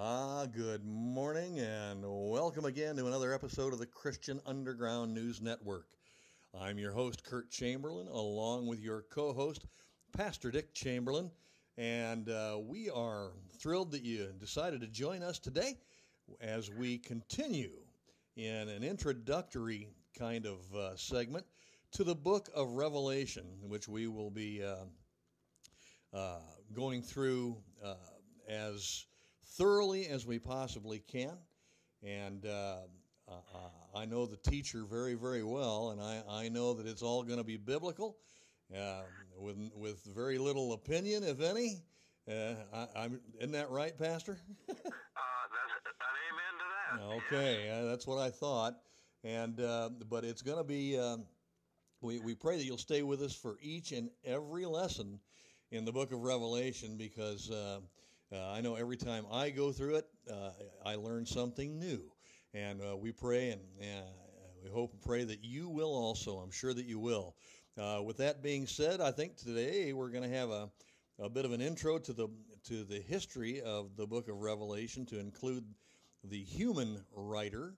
Ah, good morning and welcome again to another episode of the Christian Underground News Network. I'm your host, Kurt Chamberlain, along with your co host, Pastor Dick Chamberlain, and uh, we are thrilled that you decided to join us today as we continue in an introductory kind of uh, segment to the book of Revelation, which we will be uh, uh going through uh, as thoroughly as we possibly can. And uh, uh, I know the teacher very, very well, and I, I know that it's all going to be biblical, uh, with with very little opinion, if any. Uh, I, am isn't that right, Pastor? Uh, that's an amen to that. Okay, yes. that's what I thought. And uh, but it's going to be. Um, we we pray that you'll stay with us for each and every lesson in the Book of Revelation because uh, I know every time I go through it, uh, I learn something new. And uh, we pray and we hope and pray that you will also. I'm sure that you will. with that being said, I think today we're going to have a, a bit of an intro to the to the history of the book of Revelation to include the human writer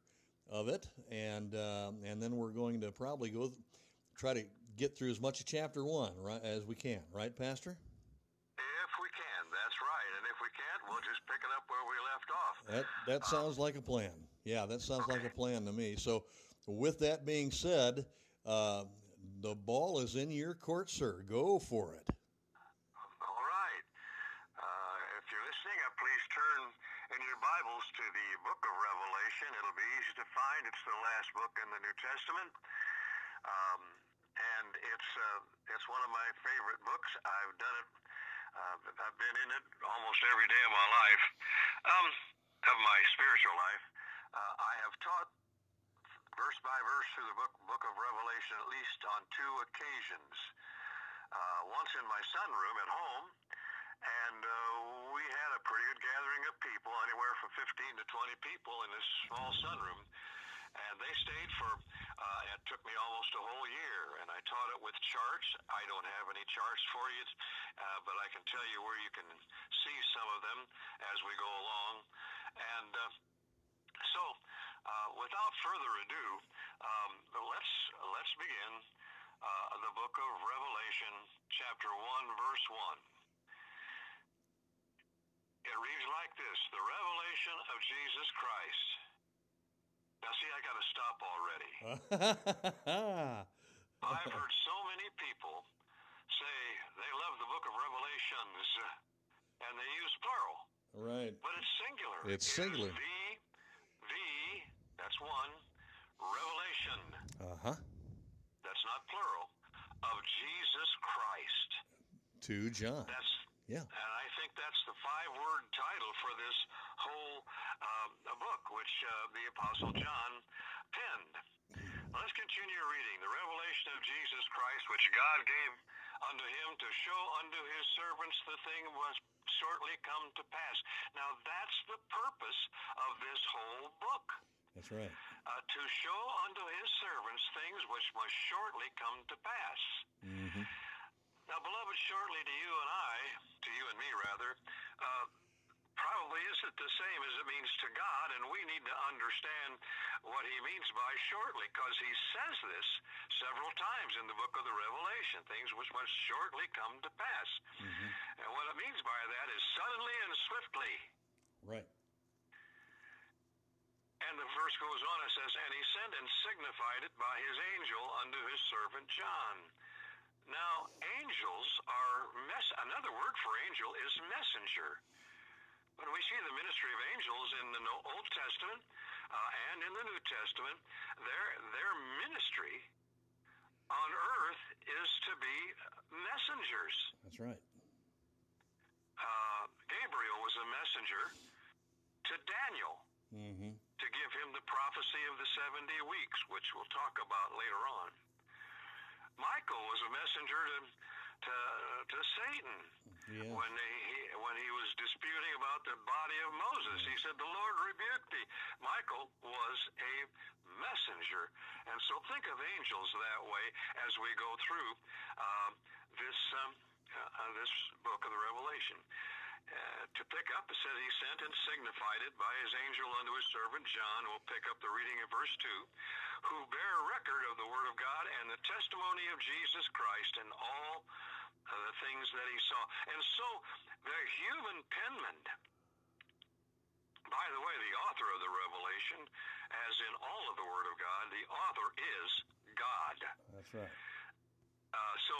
of it, and uh, and then we're going to probably go try to get through as much of chapter one right as we can, right, Pastor? we'll just pick it up left off. That that sounds um, like a plan. Yeah, that sounds okay. like a plan to me. So, with that being said, uh, the ball is in your court, sir. Go for it. All right. Uh, if you're listening, uh, please turn in your Bibles to the book of Revelation. It'll be easy to find. It's the last book in the New Testament. Um, and it's uh, it's one of my favorite books. I've done it uh, I've been in it almost every day of my life, um, of my spiritual life. Uh, I have taught verse by verse through the book, book of Revelation at least on two occasions. Uh, once in my sunroom at home, and uh, we had a pretty good gathering of people, anywhere from 15 to 20 people in this small sunroom and they stayed for uh, it took me almost a whole year. And i taught it with charts. I don't have any charts for you uh, but i can tell you where you can see some of them as we go along. And uh, so uh, without further ado um, let's let's begin uh, the book of revelation chapter 1 verse 1 it reads like this the revelation of jesus christ now, see, I got to stop already. I've heard so many people say they love the book of Revelations, uh, and they use plural. Right. But it's singular. It's singular. The, the, that's one, revelation. Uh huh. That's not plural, of Jesus Christ. To John. That's yeah. And I think that's the five word title for this whole um, book, which uh, the Apostle John penned. Let's continue reading. The revelation of Jesus Christ, which God gave unto him to show unto his servants the thing was shortly come to pass. Now, that's the purpose of this whole book. That's right. Uh, to show unto his servants things which must shortly come to pass. Mm-hmm. Now, beloved, shortly to you and I, to you and me rather, uh, probably isn't the same as it means to God, and we need to understand what he means by shortly, because he says this several times in the book of the Revelation, things which must shortly come to pass. Mm-hmm. And what it means by that is suddenly and swiftly. Right. And the verse goes on, it says, And he sent and signified it by his angel unto his servant John. Now, angels are mess. Another word for angel is messenger. When we see the ministry of angels in the Old Testament uh, and in the New Testament, their their ministry on earth is to be messengers. That's right. Uh, Gabriel was a messenger to Daniel mm-hmm. to give him the prophecy of the 70 weeks, which we'll talk about later on. Michael was a messenger to to, to Satan yeah. when he when he was disputing about the body of Moses. He said, "The Lord rebuked thee." Michael was a messenger, and so think of angels that way as we go through uh, this um, uh, this book of the Revelation. Uh, to pick up a said he sent and signified it by his angel unto his servant John. We'll pick up the reading of verse 2. Who bear record of the word of God and the testimony of Jesus Christ and all uh, the things that he saw. And so the human penman, by the way, the author of the revelation, as in all of the word of God, the author is God. That's right. Uh, so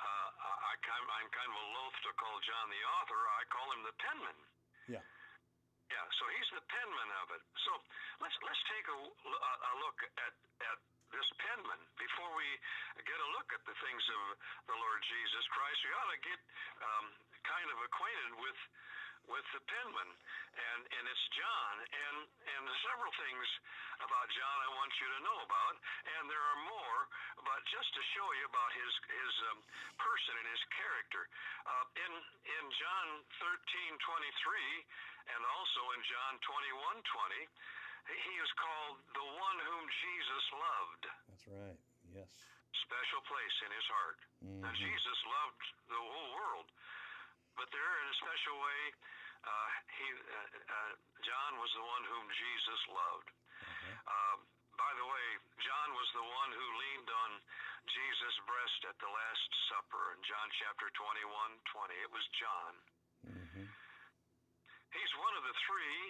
uh, I, I'm kind of loath to call John the author. I call him the penman. Yeah. Yeah. So he's the penman of it. So let's let's take a, a look at at this penman before we get a look at the things of the Lord Jesus Christ. We ought to get um, kind of acquainted with with the penman, and and it's John, and and several things about John I want you to know about, and there are more, but just to show you about his his um, person and his character. Uh, in in John thirteen twenty three, and also in John twenty one twenty, he is called the one whom Jesus loved. That's right. Yes. Special place in his heart. Mm-hmm. Now Jesus loved the whole world, but there in a special way, uh, he uh, uh, John was the one whom Jesus loved. Uh, by the way, John was the one who leaned on Jesus' breast at the Last Supper in John chapter 21 20. It was John. Mm-hmm. He's one of the three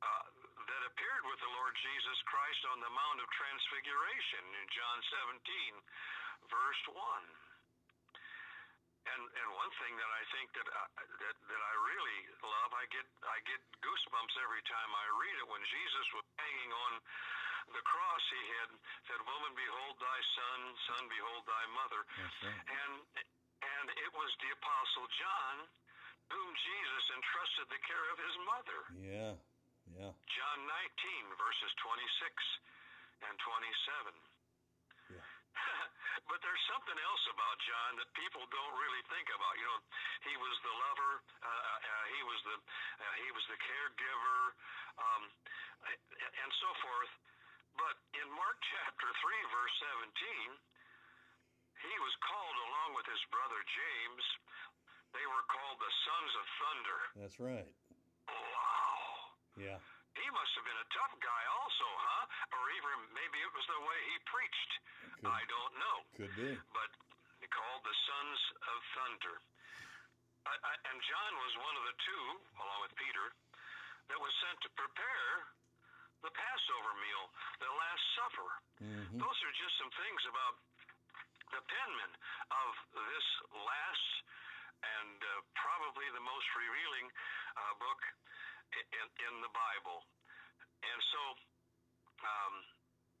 uh, that appeared with the Lord Jesus Christ on the Mount of Transfiguration in John 17, verse 1. And and one thing that I think that I, that that I really love, I get I get goosebumps every time I read it. When Jesus was hanging on the cross, he had said, "Woman, behold thy son; son, behold thy mother." Right. And and it was the apostle John whom Jesus entrusted the care of his mother. Yeah. Yeah. John 19 verses 26 and 27. But there's something else about John that people don't really think about. You know, he was the lover, uh, uh, he was the uh, he was the caregiver, um, and so forth. But in Mark chapter three, verse seventeen, he was called along with his brother James. They were called the sons of thunder. That's right. Wow. Yeah. He must have been a tough guy also, huh? Or even maybe it was the way he preached. Could- I don't know. Could be. But he called the sons of thunder. I, I, and John was one of the two, along with Peter, that was sent to prepare the Passover meal, the Last Supper. Mm-hmm. Those are just some things about the penman of this last and uh, probably the most revealing uh, book in, in the Bible. And so, um,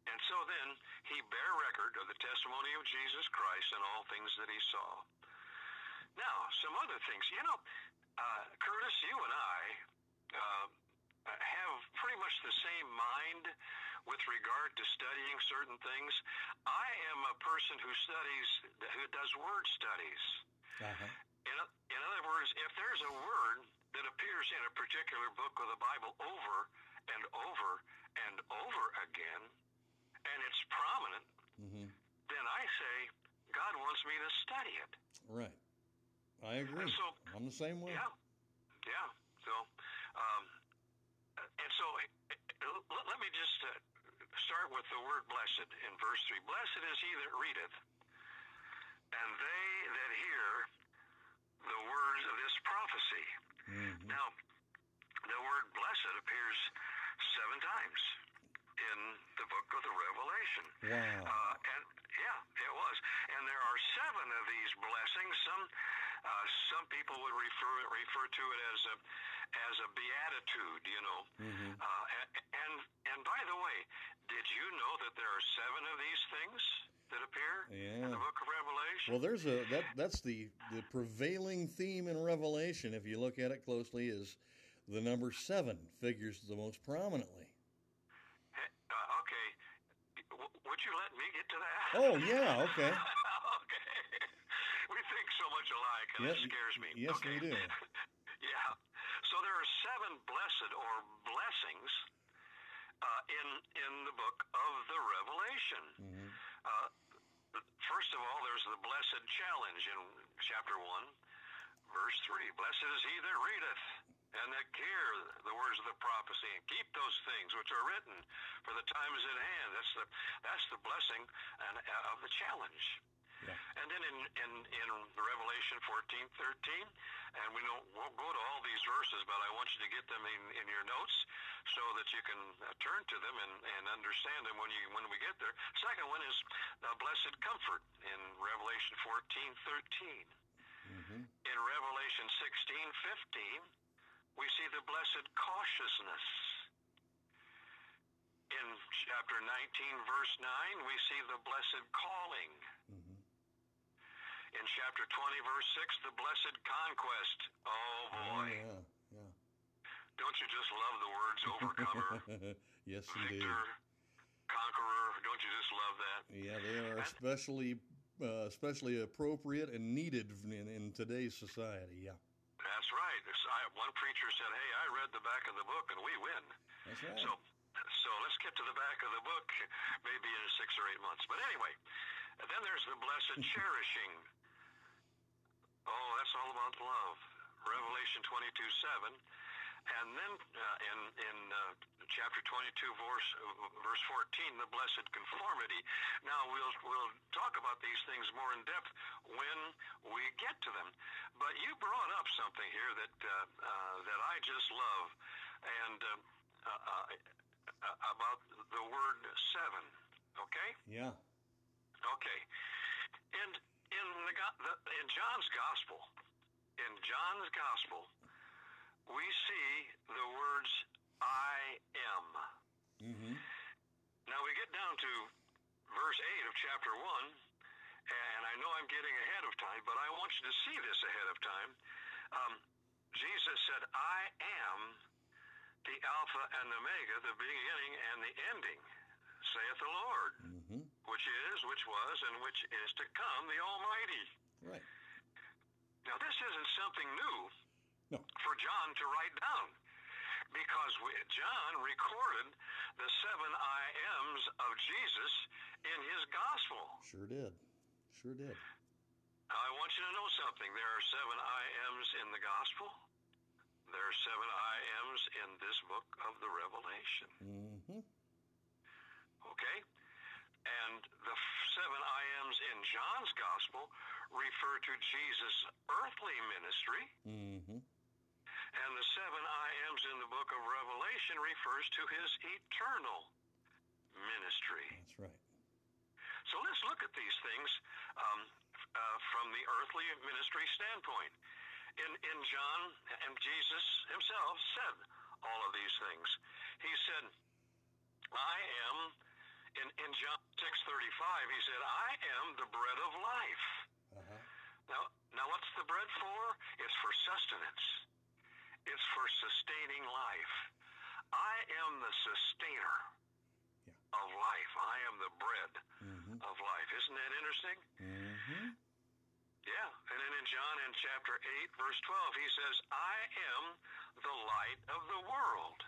and so then he bare record of the testimony of Jesus Christ and all things that he saw. Now, some other things. You know, uh, Curtis, you and I uh, have pretty much the same mind with regard to studying certain things. I am a person who studies, who does word studies. Uh-huh. In, in other words, if there's a word that appears in a particular book of the Bible over and over and over again, and it's prominent, Mm-hmm. then I say, God wants me to study it. Right. I agree. So- I'm the same way. Yeah, yeah. So, um, and so, let, let me just uh, start with the word blessed in verse 3. Blessed is he that readeth, and they that hear the words of this prophecy. Mhm. Now, the word blessed appears seven times in the book of the Revelation. Wow. Uh, and yeah, it was. And there are seven of these blessings. Some uh, some people would refer refer to it as a as a beatitude. You know. Mhm. Uh, and and by the way, did you know that there are seven of these things that appear in Yeah. the book of Revelation? Well, there's a that that's the the prevailing theme in Revelation. If you look at it closely, is the number seven figures the most prominently. Uh, okay. W- would you let me get to that? Oh yeah, okay. okay. We think so much alike, and Yes, it scares me. yes, okay. we do. yeah. So there are seven blessed or blessings uh, in in the book of the Revelation. Mhm. Uh, first of all, there's the blessed challenge in chapter one, verse three. Blessed is he that readeth, and and that hear the words of the prophecy and keep those things which are written, for the time is at hand. That's the that's the blessing and uh, of the challenge. Yeah. And then in, in, in Revelation 14, 13, and we don't, won't go to all these verses, but I want you to get them in, in your notes so that you can uh, turn to them and, and understand them when you when we get there. Second one is the blessed comfort in Revelation 14, 13. Mm-hmm. In Revelation 16, 15, we see the blessed cautiousness. In chapter 19, verse 9, we see the blessed calling. Mm-hmm. In chapter 20, verse 6, the blessed conquest. Oh boy. yeah, yeah. Don't you just love the words overcomer, yes, indeed. victor, conqueror? Don't you just love that? Yeah, they are especially uh, especially appropriate and needed in, in today's society. Yeah, That's right. I, one preacher said, "Hey, I read the back of the book and we win." that's right. So, so let's get to the back of the book, maybe in six or eight months. But anyway, then there's the blessed cherishing. Oh, that's all about love. Revelation 22 7. And then uh, in in uh, chapter 22, verse uh, verse 14, the blessed conformity. Now we'll we'll talk about these things more in depth when we get to them. But you brought up something here that uh, uh, that I just love, and uh, uh, uh, about the word seven. Okay. yeah, Okay. And in the, the in John's gospel, in John's gospel, we see the words I am. mm-hmm. Now we get down to verse 8 of chapter 1, and I know I'm getting ahead of time, but I want you to see this ahead of time. Um, Jesus said, I am the Alpha and the Omega, the beginning and the ending, saith the Lord, Mm-hmm. Which is, which was, and which is to come, the Almighty. right. Now, this isn't something new No. for John to write down because we, John recorded the seven I ams of Jesus in his gospel. Sure did. Sure did. I want you to know something. There are seven I ams in the gospel. There are seven I ams in this book of the Revelation. Mm-hmm. Okay? And the seven I ams in John's gospel refer to Jesus' earthly ministry. Mm-hmm. And the seven I ams in the book of Revelation refers to his eternal ministry. That's right. So let's look at these things um, uh, from the earthly ministry standpoint. In, in John, and Jesus himself said all of these things. He said, I am, in, in John 6.35, he said, I am the bread of life. Uh-huh. Now, now what's the bread for? It's for sustenance. It's for sustaining life. I am the sustainer Yeah. of life. I am the bread Mm-hmm. of life. Isn't that interesting? Mm-hmm. Yeah. And then in John in chapter 8, verse 12, he says, I am the light of the world.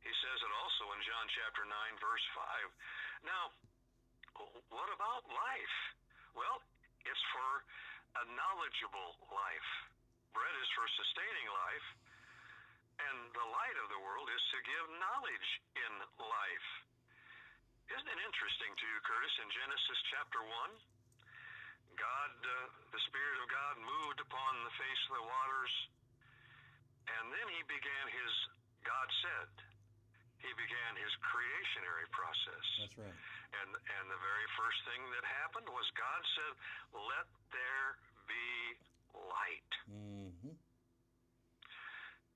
He says it also in John chapter 9, verse 5. Now, what about life? Well, it's for a knowledgeable life. Bread is for sustaining life, and the light of the world is to give knowledge in life. Isn't it interesting to you, Curtis, in Genesis chapter 1? God, uh, the Spirit of God moved upon the face of the waters, and then he began his, God said, he began his creationary process. That's right. And and the very first thing that happened was God said, "Let there be light." Mm-hmm.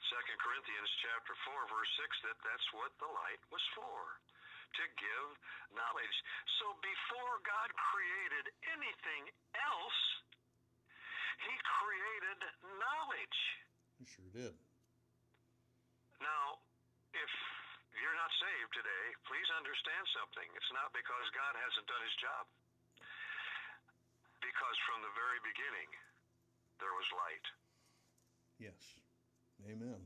Second Corinthians chapter four verse six that that's what the light was for, to give knowledge. So before God created anything else, He created knowledge. He sure did. Now, if you're not saved today, please understand something. It's not because God hasn't done his job. Because from the very beginning, there was light. Yes. Amen.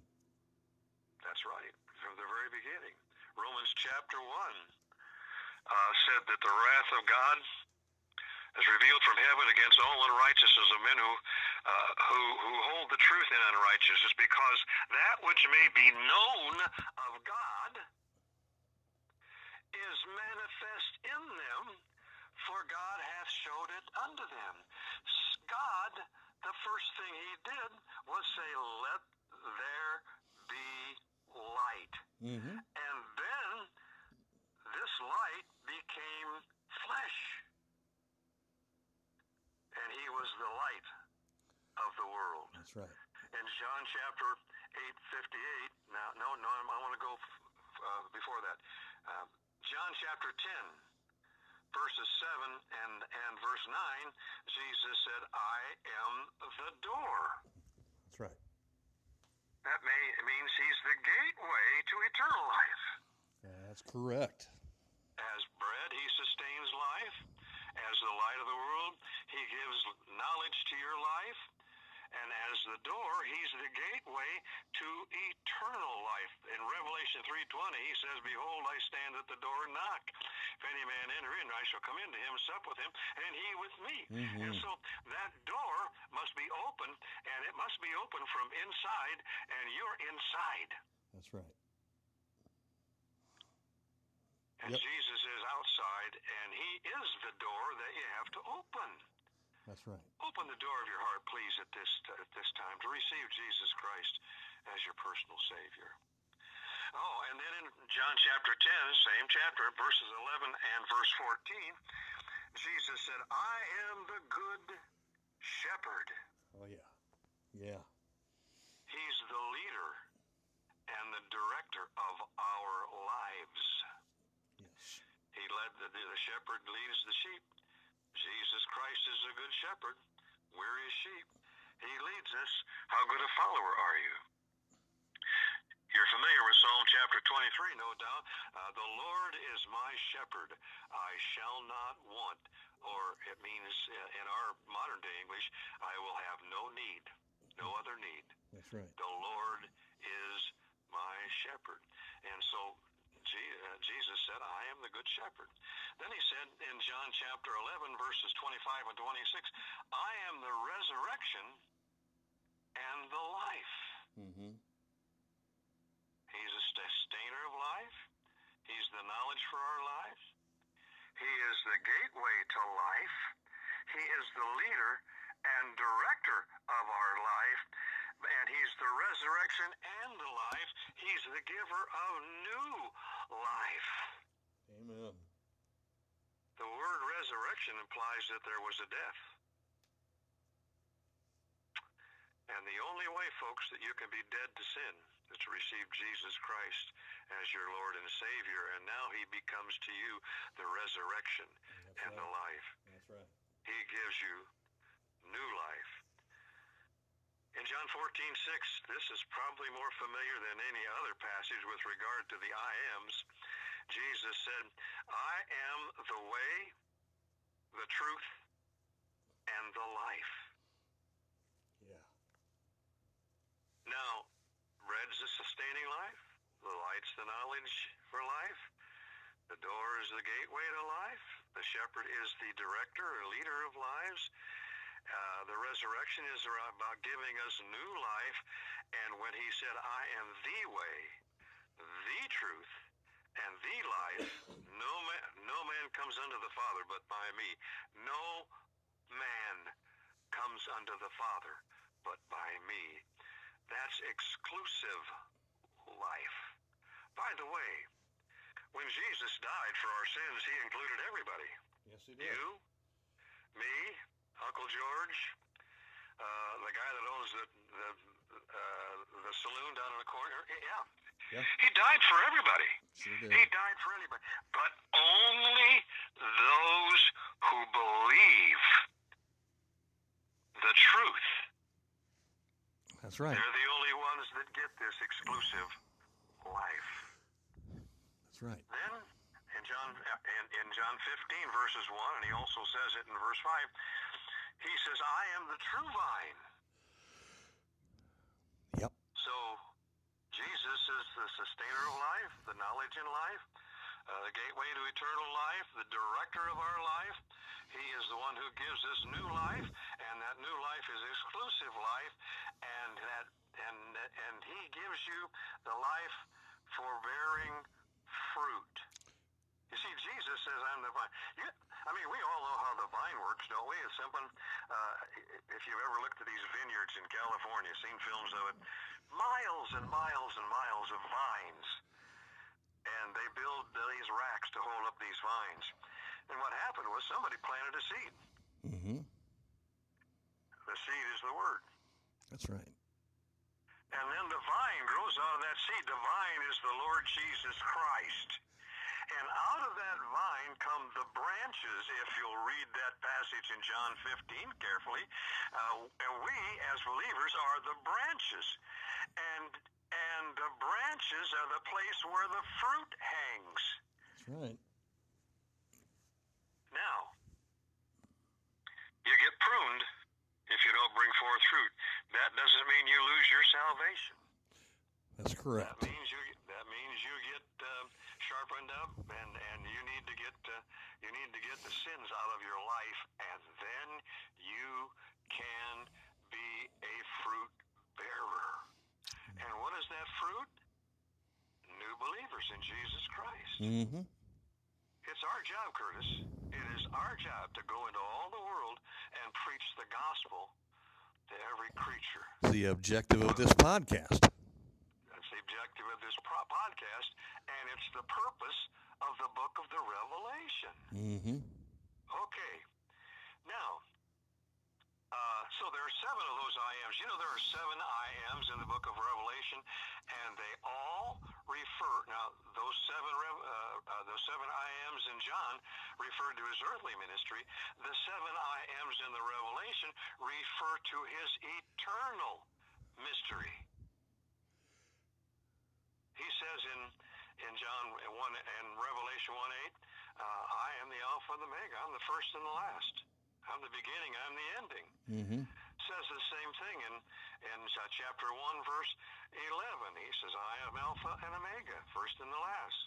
That's right. From the very beginning. Romans chapter 1 uh, said that the wrath of God is revealed from heaven against all unrighteousness of men who uh, who, who hold the truth in unrighteousness, because that which may be known of God is manifest in them, for God hath showed it unto them. God, the first thing he did was say, Let there be light. Mm-hmm. And then this light became flesh. And he was the light of the world. That's right. In John chapter 8, 58, now, no, no, I want to go uh, before that. Uh, John chapter 10, verses 7 and, and verse 9, Jesus said, I am the door. That's right. That may, means he's the gateway to eternal life. That's correct. As bread, he sustains life. As the light of the world, he gives knowledge to your life. And as the door, he's the gateway to eternal life. In Revelation 3.20, he says, Behold, I stand at the door and knock. If any man enter in, I shall come into him, sup with him, and he with me. Mhm. And so that door must be open, and it must be open from inside, and you're inside. That's right. And Yep. Jesus is outside, and he is the door that you have to open. That's right. Open the door of your heart, please, at this at this time to receive Jesus Christ as your personal Savior. Oh, and then in John chapter 10, same chapter, verses 11 and verse 14, Jesus said, I am the good shepherd. Oh yeah. Yeah. He's the leader and the director of our lives. Yes. He led the, the shepherd leads the sheep. Jesus Christ is a good shepherd. We're his sheep. He leads us. How good a follower are you? You're familiar with Psalm chapter 23, no doubt. Uh, the Lord is my shepherd. I shall not want. Or it means uh, in our modern day English, I will have no need, no other need. That's right. The Lord is my shepherd. And so Jesus said, I am the good shepherd. Then he said in John chapter 11, verses 25 and 26, I am the resurrection and the life. Mm-hmm. He's a sustainer of life. He's the knowledge for our lives. He is the gateway to life. He is the leader and director of our life. And he's the resurrection and the life. He's the giver of new life. Amen. The word resurrection implies that there was a death. And the only way, folks, that you can be dead to sin is to receive Jesus Christ as your Lord and Savior. And now he becomes to you the resurrection That's and the life. That's right. He gives you new life. In John 14, 6, this is probably more familiar than any other passage with regard to the I ams. Jesus said, I am the way, the truth, and the life. Yeah. Now, bread's the sustaining life, the light's the knowledge for life, the door is the gateway to life, the shepherd is the director or leader of lives. Uh, the resurrection is about giving us new life, and when he said, I am the way, the truth, and the life, no man, no man comes unto the Father but by me. No man comes unto the Father but by me. That's exclusive life. By the way, when Jesus died for our sins, he included everybody. Yes, he did. You, me, Uncle George, uh, the guy that owns the the, uh, the saloon down in the corner. Yeah. Yeah. He died for everybody. Sure. He died for anybody. But only those who believe the truth. That's right. They're the only ones that get this exclusive life. That's right. Then in John in, in John 15 verses 1 and he also says it in verse 5 he says I am the true vine. Yep. So Jesus is the sustainer of life, the knowledge in life, uh, the gateway to eternal life, the director of our life. He is the one who gives us new life, and that new life is exclusive life, and that and and He gives you the life for bearing fruit. You see, Jesus says, "I'm the vine." You, I mean, we all know how the vine works, don't we? It's simple. Uh, if you've ever looked at these vineyards in California, seen films of it, miles and miles and miles of vines, and they build these racks to hold up these vines. And what happened was somebody planted a seed. Mm-hmm. The seed is the word. That's right. And then the vine grows out of that seed. The vine is the Lord Jesus Christ. And out of that vine come the branches, if you'll read that passage in John 15 carefully. Uh, and we, as believers, are the branches. And and the branches are the place where the fruit hangs. That's right. Now, you get pruned if you don't bring forth fruit. That doesn't mean you lose your salvation. That's correct. That means you that means you get uh, sharpened up, and and you need to get uh, you need to get the sins out of your life, and then you can be a fruit bearer. And what is that fruit? New believers in Jesus Christ. Mm-hmm. It's our job, Curtis. It is our job to go into all the world and preach the gospel to every creature. The objective of this podcast. Objective of this pro- podcast, and it's the purpose of the book of the Revelation. Mm-hmm. Okay. Now, uh, so there are seven of those I ams. You know, there are seven I ams in the book of Revelation, and they all refer. Now, those seven, uh, uh, those seven I ams in John referred to his earthly ministry. The seven I ams in the Revelation refer to his eternal mystery. He says in in John one and Revelation one eight, uh, I am the Alpha and the Omega. I'm the first and the last. I'm the beginning. I'm the ending. Mm-hmm. Says the same thing in in uh, chapter one, verse eleven. He says, I am Alpha and Omega, first and the last.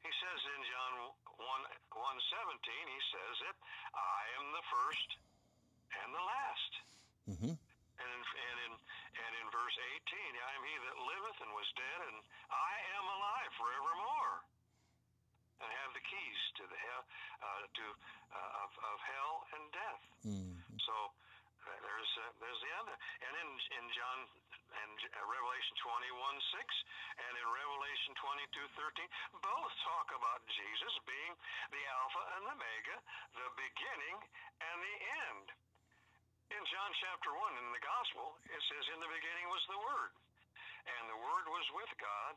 He says in John one one seventeen, he says it, I am the first and the last. Mm-hmm. And in, and in and in verse 18, I am he that liveth and was dead, and I am alive forevermore, and have the keys to the hell uh, to uh, of, of hell and death. Mm-hmm. So uh, there's uh, there's the other, and in in John and uh, Revelation 21 6 and in Revelation 22 13, both talk about Jesus being the Alpha and the Omega, the beginning and the end. In John chapter 1 in the Gospel, it says, In the beginning was the Word, and the Word was with God,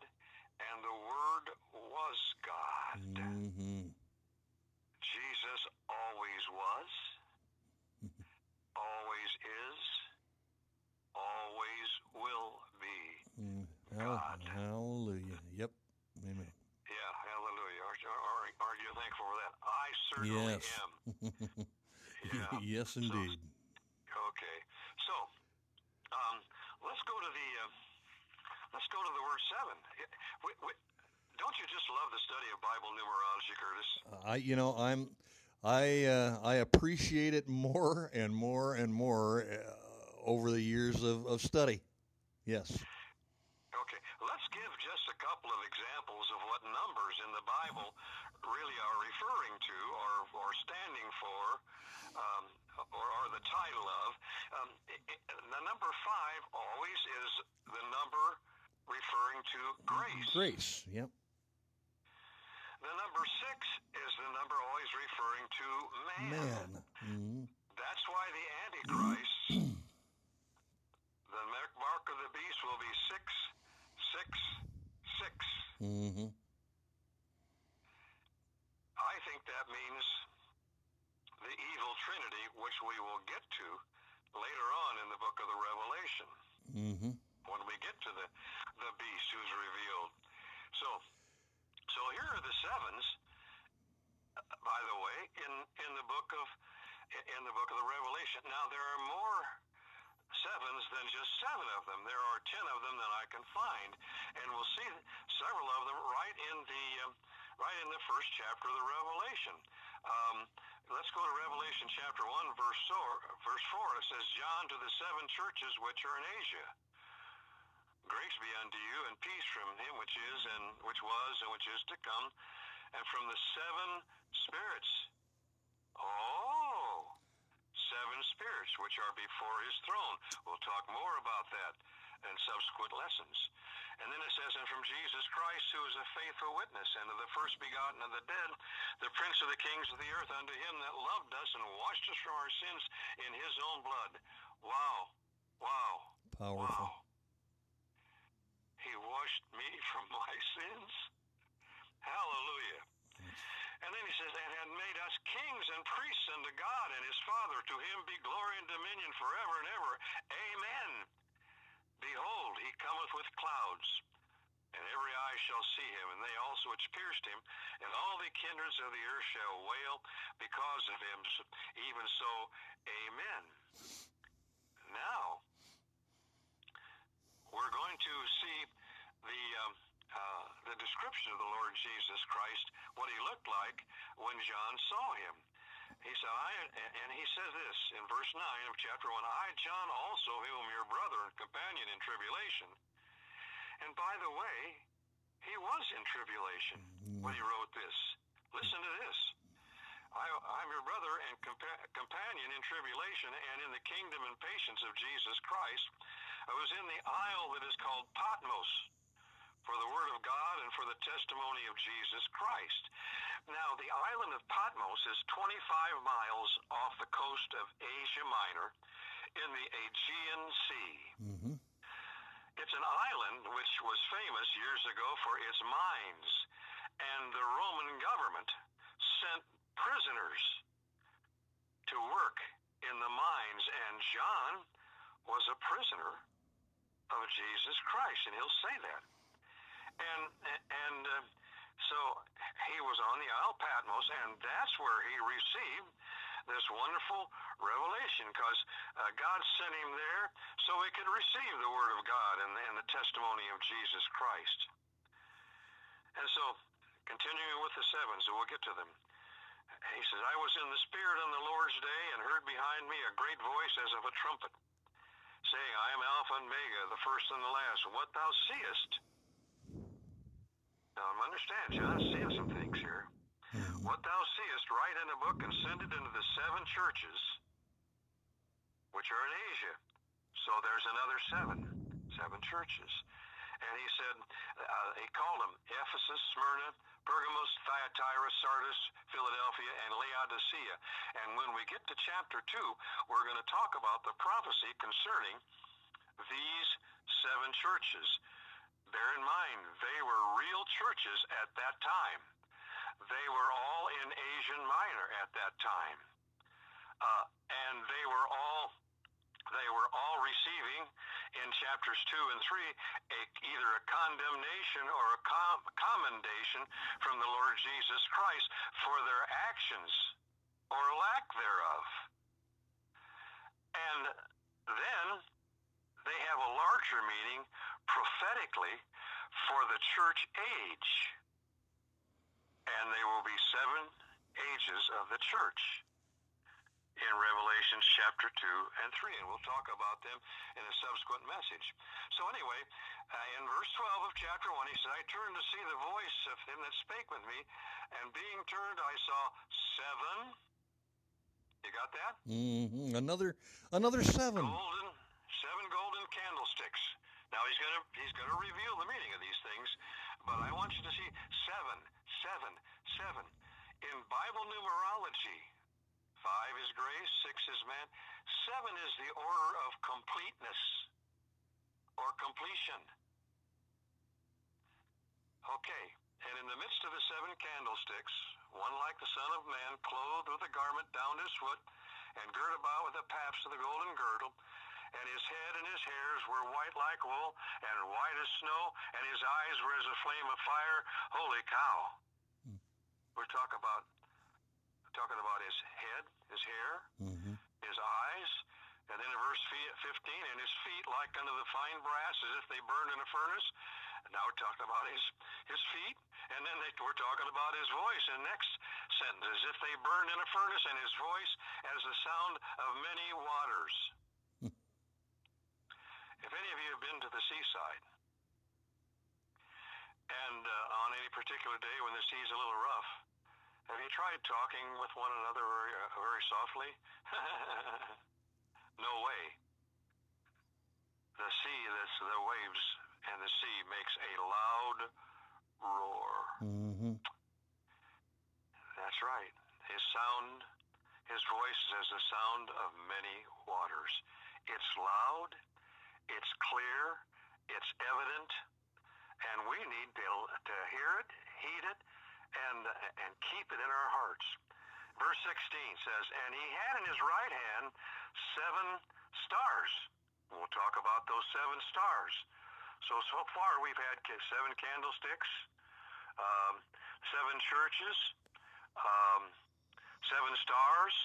and the Word was God. Mm-hmm. Jesus always was, always is, always will be. Mm. God. Hallelujah. Yep. Amen. Yeah, hallelujah. Are, are, are you thankful for that? I certainly Yes. am. Yeah. yes, indeed. Okay. So, um, let's go to the uh, let's go to the word seven. We, we, don't you just love the study of Bible numerology, Curtis? I, you know, I'm, I, uh, I appreciate it more and more and more uh, over the years of, of study. Yes. Okay, let's give just a couple of examples of what numbers in the Bible really are referring to or, or standing for um, or are the title of. Um, i i the number five always is the number referring to grace. Grace. Yep. The number six is the number always referring to man. Man. Mm-hmm. That's why the Antichrist, the mark mark of the beast will be six, six, six. Mm-hmm. I think that means the evil trinity, which we will get to later on in the book of the Revelation Mm-hmm. when we get to the the beast who's revealed. So, so here are the sevens. uh, By the way, in in the book of in the book of the Revelation. Now there are more sevens than just seven of them. There are ten of them that I can find, and we'll see several of them right in the um, right in the first chapter of the Revelation. Um, let's go to Revelation chapter 1, verse 4. Verse 4 it says, John to the seven churches which are in Asia. Grace be unto you, and peace from him which is, and which was, and which is to come, and from the seven spirits. Oh, seven spirits which are before his throne. We'll talk more about that in subsequent lessons. And then it says, and from Jesus Christ, who is a faithful witness, and of the first begotten of the dead, the prince of the kings of the earth, unto him that loved us and washed us from our sins in his own blood. Wow. Wow. Powerful. Wow. He washed me from my sins. Hallelujah. And then he says, and had made us kings and priests unto God and his Father. To him be glory and dominion forever and ever. Amen. Behold, he cometh with clouds, and every eye shall see him, and they also which pierced him, and all the kindreds of the earth shall wail because of him. Even so, amen. Now, we're going to see the um, uh, the description of the Lord Jesus Christ, what he looked like when John saw him. He said, I, and he says this in verse 9 of chapter 1, I, John, also whom your brother and companion in tribulation. And by the way, he was in tribulation when he mm-hmm. wrote this. Listen to this. I, I'm your brother and compa- companion in tribulation and in the kingdom and patience of Jesus Christ. I was in the isle that is called Patmos for the word of God and for the testimony of Jesus Christ. Now, the island of Patmos is 25 miles off the coast of Asia Minor in the Aegean Sea. Mm-hmm. It's an island which was famous years ago for its mines, and the Roman government sent prisoners to work in the mines, and John was a prisoner of Jesus Christ, and he'll say that. And and uh, so he was on the Isle Patmos, and that's where he received this wonderful revelation because uh, God sent him there so he could receive the Word of God and, and the testimony of Jesus Christ. And so, continuing with the seven, so we'll get to them. He says, I was in the Spirit on the Lord's day and heard behind me a great voice as of a trumpet, saying, I am Alpha and Omega, the first and the last. What thou seest, now I understand, John seeing some things here. What thou seest, write in a book and send it into the seven churches which are in Asia. So there's another seven, seven churches. And he said, uh, he called them Ephesus, Smyrna, Pergamos, Thyatira, Sardis, Philadelphia, and Laodicea. And when we get to chapter 2, we're going to talk about the prophecy concerning these seven churches. Bear in mind, they were real churches at that time. They were all in Asian Minor at that time. Uh, and they were all they were all receiving in chapters 2 and 3 a, either a condemnation or a com- commendation from the Lord Jesus Christ for their actions or lack thereof. And then they have a larger meaning prophetically for the church age. And they will be seven ages of the church in Revelation chapter 2 and 3. And we'll talk about them in a subsequent message. So, anyway, uh, in verse 12 of chapter 1, he said, I turned to see the voice of him that spake with me, and being turned, I saw seven. You got that? Mm-hmm. Another, another seven. Golden, seven golden candlesticks. Now he's gonna he's gonna reveal the meaning of these things, but I want you to see seven, seven, seven. In Bible numerology, five is grace, six is man, seven is the order of completeness or completion. Okay, and in the midst of the seven candlesticks, one like the Son of Man, clothed with a garment down to his foot, and girt about with the paps of the golden girdle, and his head and his hairs were white like wool, and white as snow, and his eyes were as a flame of fire. Holy cow! Hmm. We're talking about talking about his head, his hair, Mm-hmm. his eyes, and then in verse 15, and his feet like unto the fine brass, as if they burned in a furnace, Now we're talking about his his feet, and then they were talking about his voice. And next sentence, as if they burned in a furnace, and his voice as the sound of many waters. If any of you have been to the seaside, and uh, on any particular day when the sea's a little rough, have you tried talking with one another very, uh, very softly? no way. The sea, this, the waves, and the sea makes a loud roar. Mm-hmm. That's right. His sound, his voice is as the sound of many waters. It's loud, it's clear, it's evident, and we need to, to hear it, heed it, and, and keep it in our hearts. Verse 16 says, And he had in his right hand seven stars. We'll talk about those seven stars. So, so far we've had seven candlesticks, um, seven churches, um, seven stars,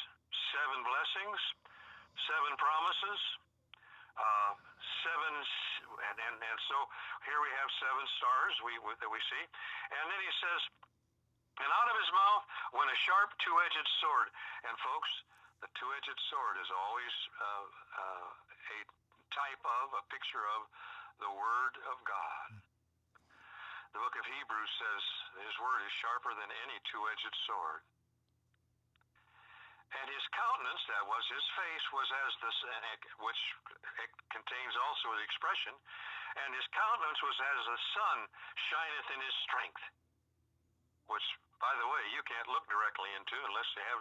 seven blessings, seven promises, uh, seven, and, and, and so here we have seven stars we, we, that we see. And then he says, and out of his mouth went a sharp two-edged sword. And folks, the two-edged sword is always uh, uh, a type of, a picture of the Word of God. The book of Hebrews says his word is sharper than any two-edged sword. And his countenance, that was his face, was as this, which contains also the expression, and his countenance was as the sun shineth in his strength. Which, by the way, you can't look directly into unless you have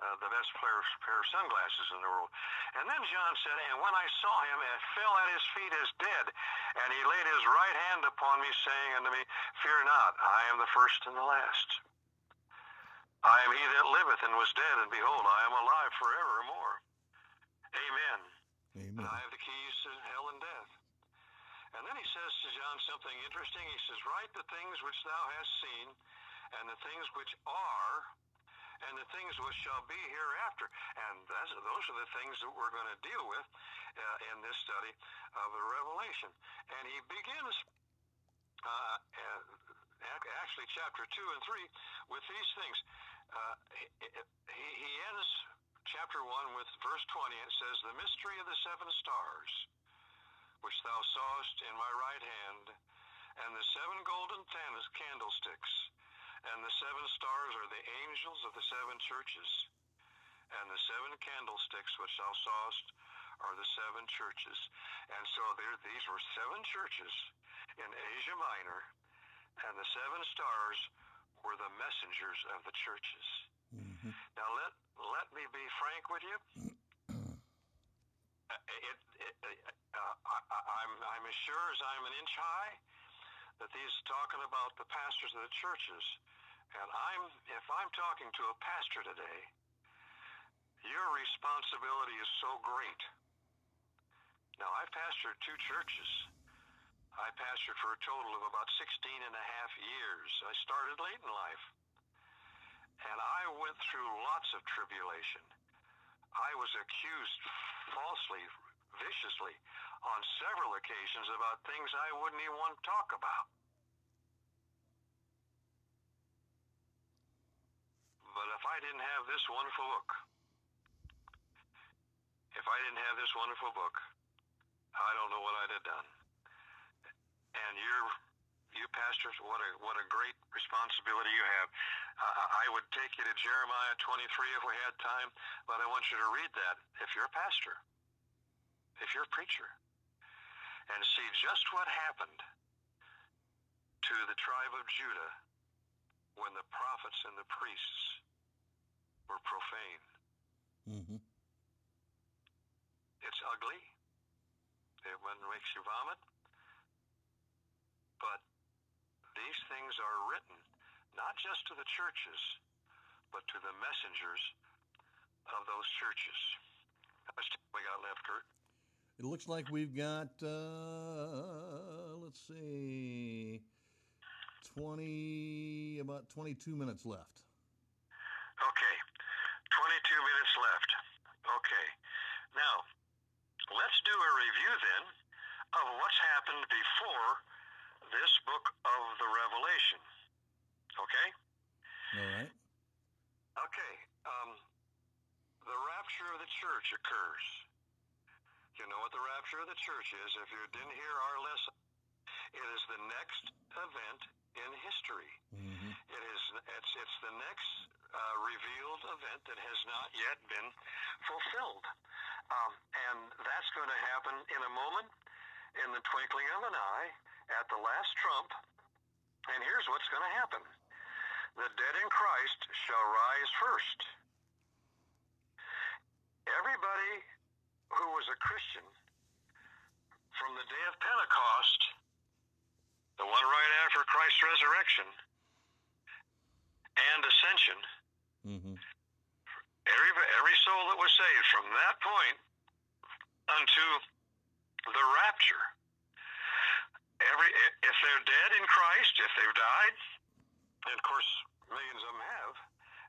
uh, the best pair, pair of sunglasses in the world. And then John said, And when I saw him, I fell at his feet as dead. And he laid his right hand upon me, saying unto me, Fear not, I am the first and the last. I am he that liveth and was dead, and behold, I am alive forevermore. Amen. Amen. And I have the keys to hell and death. And then he says to John something interesting. He says, Write the things which thou hast seen, and the things which are, and the things which shall be hereafter. And those are the things that we're going to deal with uh, in this study of the Revelation. And he begins, uh, actually, chapter 2 and 3, with these things. Uh, he, he ends chapter 1 with verse 20. It says, The mystery of the seven stars, which thou sawest in my right hand, and the seven golden candlesticks and the seven stars are the angels of the seven churches. And the seven candlesticks which thou sawest are the seven churches. And so there, these were seven churches in Asia Minor, and the seven stars were the messengers of the churches. Mm-hmm. Now let let me be frank with you. Uh, it, it, uh, I, I'm I'm as sure as I'm an inch high that these talking about the pastors of the churches and I'm, if I'm talking to a pastor today, your responsibility is so great. Now, I've pastored two churches. I pastored for a total of about 16 and a half years. I started late in life. And I went through lots of tribulation. I was accused falsely, viciously, on several occasions about things I wouldn't even want to talk about. But if I didn't have this wonderful book, if I didn't have this wonderful book, I don't know what I'd have done. And you're, you pastors, what a what a great responsibility you have. Uh, I would take you to Jeremiah 23 if we had time, but I want you to read that if you're a pastor, if you're a preacher, and see just what happened to the tribe of Judah when the prophets and the priests were profane. Mm-hmm. It's ugly. It makes you vomit. But these things are written not just to the churches, but to the messengers of those churches. How much time we got left, Kurt? It looks like we've got, uh, let's see, 20, about 22 minutes left. Okay. 22 minutes left. Okay. Now, let's do a review then of what's happened before this book of the Revelation. Okay? All right. Okay. Um, the rapture of the church occurs. You know what the rapture of the church is. If you didn't hear our lesson, it is the next event in history. Mm-hmm. It is it's it's the next uh, revealed event that has not yet been fulfilled, um, and that's going to happen in a moment, in the twinkling of an eye, at the last trump. And here's what's going to happen: the dead in Christ shall rise first. Everybody who was a Christian from the day of Pentecost, the one right after Christ's resurrection and ascension, Mm-hmm. every every soul that was saved from that point unto the rapture. Every if they're dead in Christ, if they've died, and of course millions of them have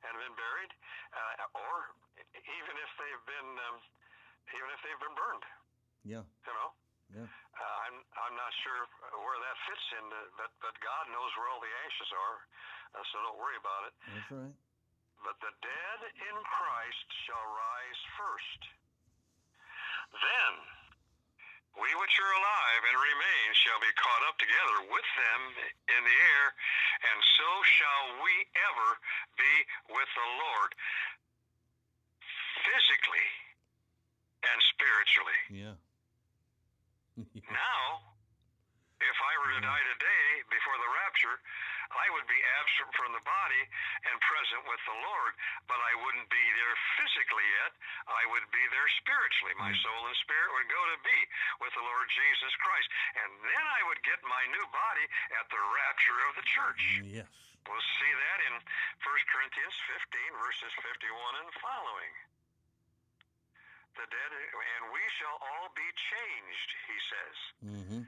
and been buried, uh, or even if they've been um, even if they've been burned, Yeah. you know. Yeah. Uh, I'm I'm not sure where that fits in, uh, but but God knows where all the ashes are, uh, so don't worry about it. That's right. But the dead in Christ shall rise first. Then we which are alive and remain shall be caught up together with them in the air, and so shall we ever be with the Lord, physically and spiritually. Yeah. Now, if I were to die today before the rapture, I would be absent from the body and present with the Lord, but I wouldn't be there physically yet. I would be there spiritually. My soul and spirit would go to be with the Lord Jesus Christ. And then I would get my new body at the rapture of the church. yes. We'll see that in 1 Corinthians 15, verses 51 and following. The dead, and we shall all be changed, he says. Mm-hmm.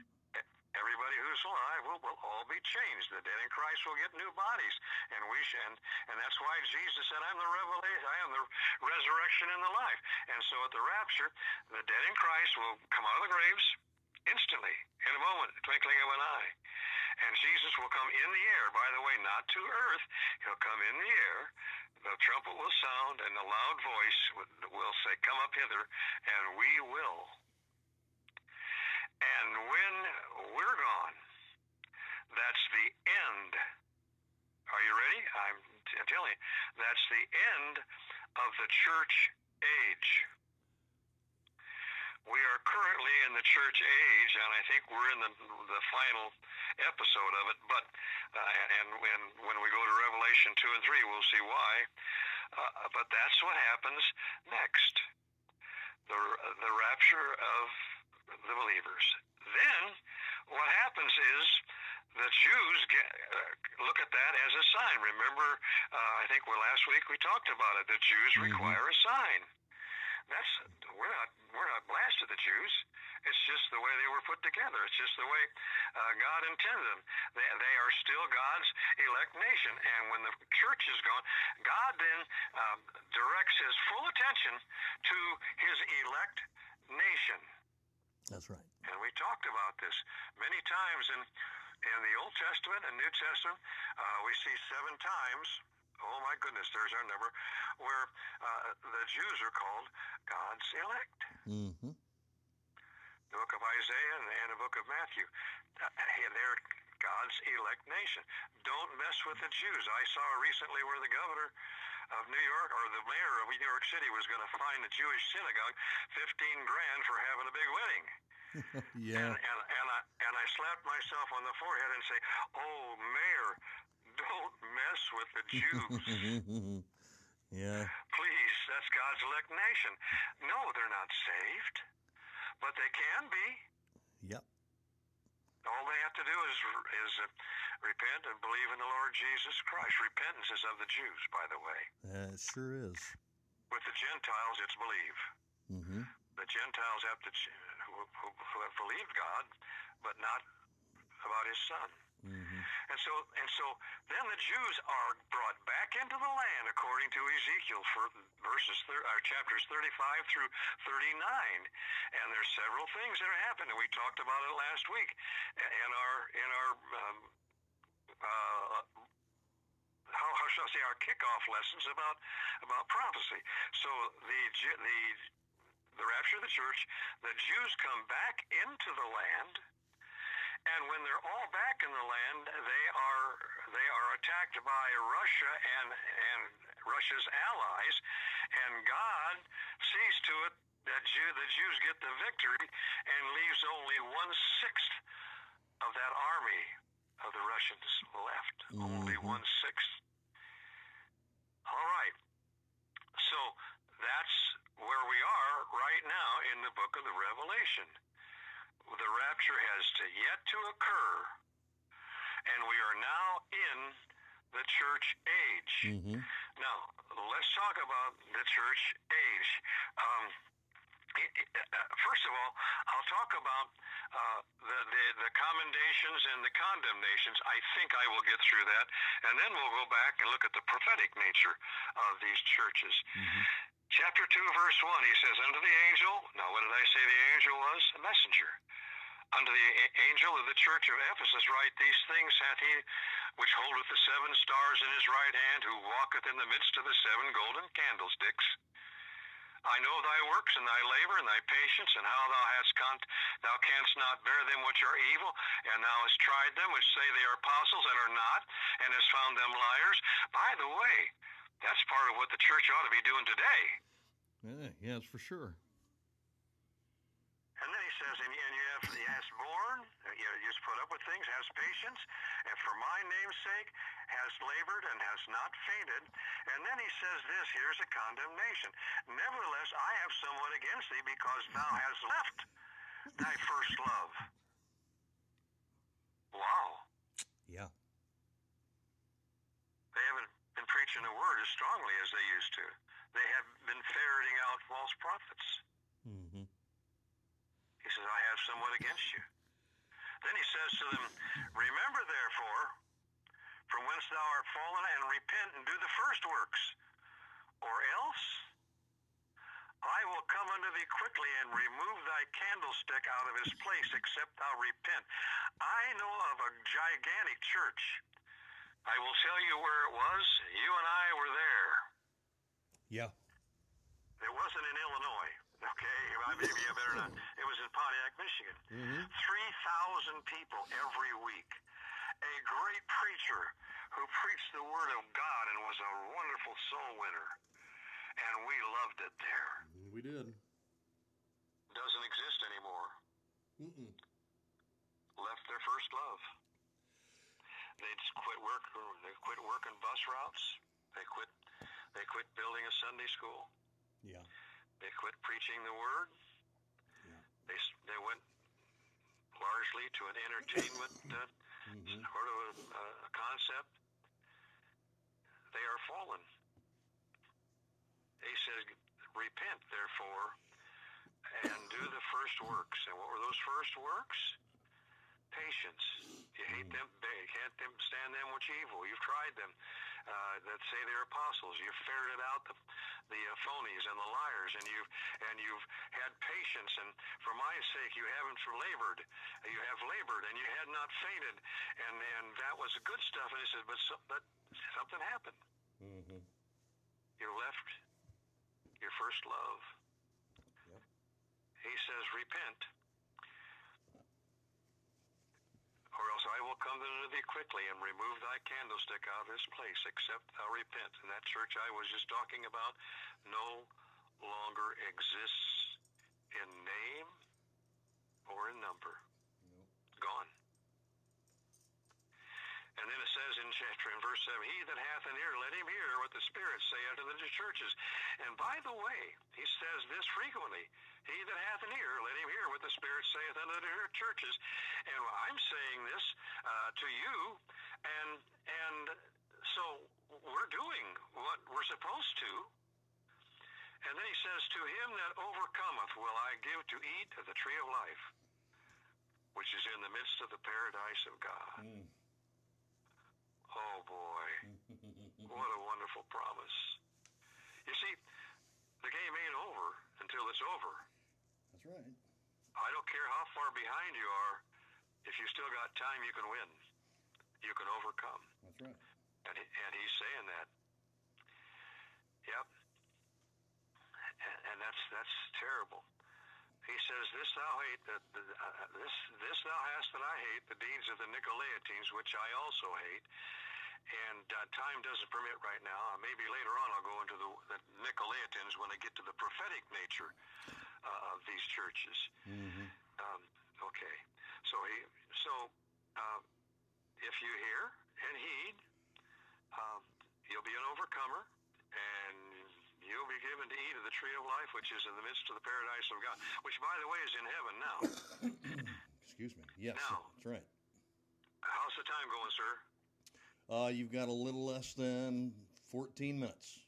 Everybody who's alive will, will all be changed. The dead in Christ will get new bodies, and we should, and, and that's why Jesus said, "I'm the revelation, I am the resurrection and the life." And so, at the rapture, the dead in Christ will come out of the graves instantly, in a moment, twinkling of an eye, and Jesus will come in the air. By the way, not to earth; he'll come in the air. The trumpet will sound, and the loud voice will say, "Come up hither," and we will. And when we're gone, that's the end. Are you ready? I'm t- telling you, that's the end of the church age. We are currently in the church age, and I think we're in the the final episode of it. But uh, and when when we go to Revelation two and three, we'll see why. Uh, but that's what happens next. The the rapture of the believers. Then what happens is the Jews get, uh, look at that as a sign. Remember, uh, I think well, last week we talked about it. The Jews Mhm. require a sign. That's we're not we're not blasted the Jews. It's just the way they were put together. It's just the way uh, God intended them. They, they are still God's elect nation. And when the church is gone, God then um, directs His full attention to His elect nation. That's right. And we talked about this many times in in the Old Testament and New Testament. Uh, we see seven times. Oh my goodness, there's our number, where uh, the Jews are called God's elect. Mm-hmm. The book of Isaiah and, and the book of Matthew. Uh, they're God's elect nation. Don't mess with the Jews. I saw recently where the governor of New York or the mayor of New York City was going to fine the Jewish synagogue 15 grand for having a big wedding. yeah. And, and, and, I, and I slapped myself on the forehead and say, Oh, Mayor, don't mess with the Jews. yeah. Please, that's God's elect nation. No, they're not saved, but they can be. Yep. All they have to do is, is uh, repent and believe in the Lord Jesus Christ. Repentance is of the Jews, by the way. Uh, it sure is. With the Gentiles, it's believe. Mm-hmm. The Gentiles have to, who, who, who have believed God, but not about His Son. And so, and so then the Jews are brought back into the land according to Ezekiel for verses, thir- uh, chapters 35 through 39. And there's several things that are happening. We talked about it last week in our, in our, um, uh, how, how shall I say, our kickoff lessons about, about prophecy. So the, the, the rapture of the church, the Jews come back into the land, and when they're all back in the land, they are they are attacked by Russia and and Russia's allies, and God sees to it that Jew, the Jews get the victory and leaves only one sixth of that army of the Russians left. Mm-hmm. Only one sixth. All right. So that's where we are right now in the book of the Revelation. The rapture has to yet to occur, and we are now in the church age. Mm-hmm. Now, let's talk about the church age. Um, first of all, I'll talk about uh, the, the, the commendations and the condemnations. I think I will get through that, and then we'll go back and look at the prophetic nature of these churches. Mm-hmm. Chapter 2, verse 1, he says, Unto the angel, now what did I say the angel was? A messenger. Unto the angel of the church of Ephesus write these things hath he which holdeth the seven stars in his right hand, who walketh in the midst of the seven golden candlesticks. I know thy works and thy labor and thy patience, and how thou hast con- thou canst not bear them which are evil, and thou hast tried them which say they are apostles and are not, and hast found them liars. By the way, that's part of what the church ought to be doing today. Yeah, yes, for sure. And then he says, and, and you have has borne, you, you just put up with things, has patience, and for my name's sake has labored and has not fainted. And then he says this, here's a condemnation. Nevertheless, I have somewhat against thee because thou hast left thy first love. Wow. Yeah. They haven't been preaching the word as strongly as they used to. They have been ferreting out false prophets. Mm-hmm. He says, I have somewhat against you. Then he says to them, Remember therefore from whence thou art fallen, and repent and do the first works, or else I will come unto thee quickly and remove thy candlestick out of his place, except thou repent. I know of a gigantic church. I will tell you where it was. You and I were there. Yeah. It wasn't in Illinois. Okay, maybe I better not. It was in Pontiac, Michigan. Mm-hmm. 3,000 people every week. A great preacher who preached the Word of God and was a wonderful soul winner. And we loved it there. We did. Doesn't exist anymore. Mm-mm. Left their first love. They just quit work. They quit working bus routes. They quit. They quit building a Sunday school. Yeah. They quit preaching the word. Yeah. They they went largely to an entertainment uh, mm-hmm. sort of a, a concept. They are fallen. He says, "Repent, therefore, and do the first works." And what were those first works? Patience. You hate them. You can't stand them which evil. You've tried them uh, that say they're apostles. You've ferreted out the, the uh, phonies and the liars, and you've and you've had patience. And for my sake, you haven't labored. You have labored, and you had not fainted. And and that was good stuff. And he said, but so, but something happened. Mm-hmm. You left your first love. Yep. He says, repent or else I will come unto thee quickly and remove thy candlestick out of his place, except thou repent. And that church I was just talking about no longer exists in name or in number. Nope. Gone. And then it says in chapter in verse 7, He that hath an ear, let him hear what the Spirit say unto the churches. And by the way, he says this frequently. He that hath an ear, let him hear what the Spirit saith unto the churches. And I'm saying this uh, to you, and and so we're doing what we're supposed to. And then he says, To him that overcometh will I give to eat of the tree of life, which is in the midst of the paradise of God. Mm. Oh boy, what a wonderful promise. You see, the game ain't over until it's over. That's right. I don't care how far behind you are, if you still got time, you can win. You can overcome. That's right. And, he, and he's saying that. Yep. And, and that's that's terrible. He says, "This thou hate, that uh, this this thou hast that I hate, the deeds of the Nicolaitans, which I also hate." And uh, time doesn't permit right now. Uh, maybe later on I'll go into the, the Nicolaitans when I get to the prophetic nature uh, of these churches. Mm-hmm. Um, okay. So he so uh, if you hear and heed, um, you'll be an overcomer, and you'll be given to eat of the tree of life, which is in the midst of the paradise of God, which, by the way, is in heaven now. Excuse me. Yes, Now. that's right. How's the time going, sir? Uh, you've got a little less than 14 minutes.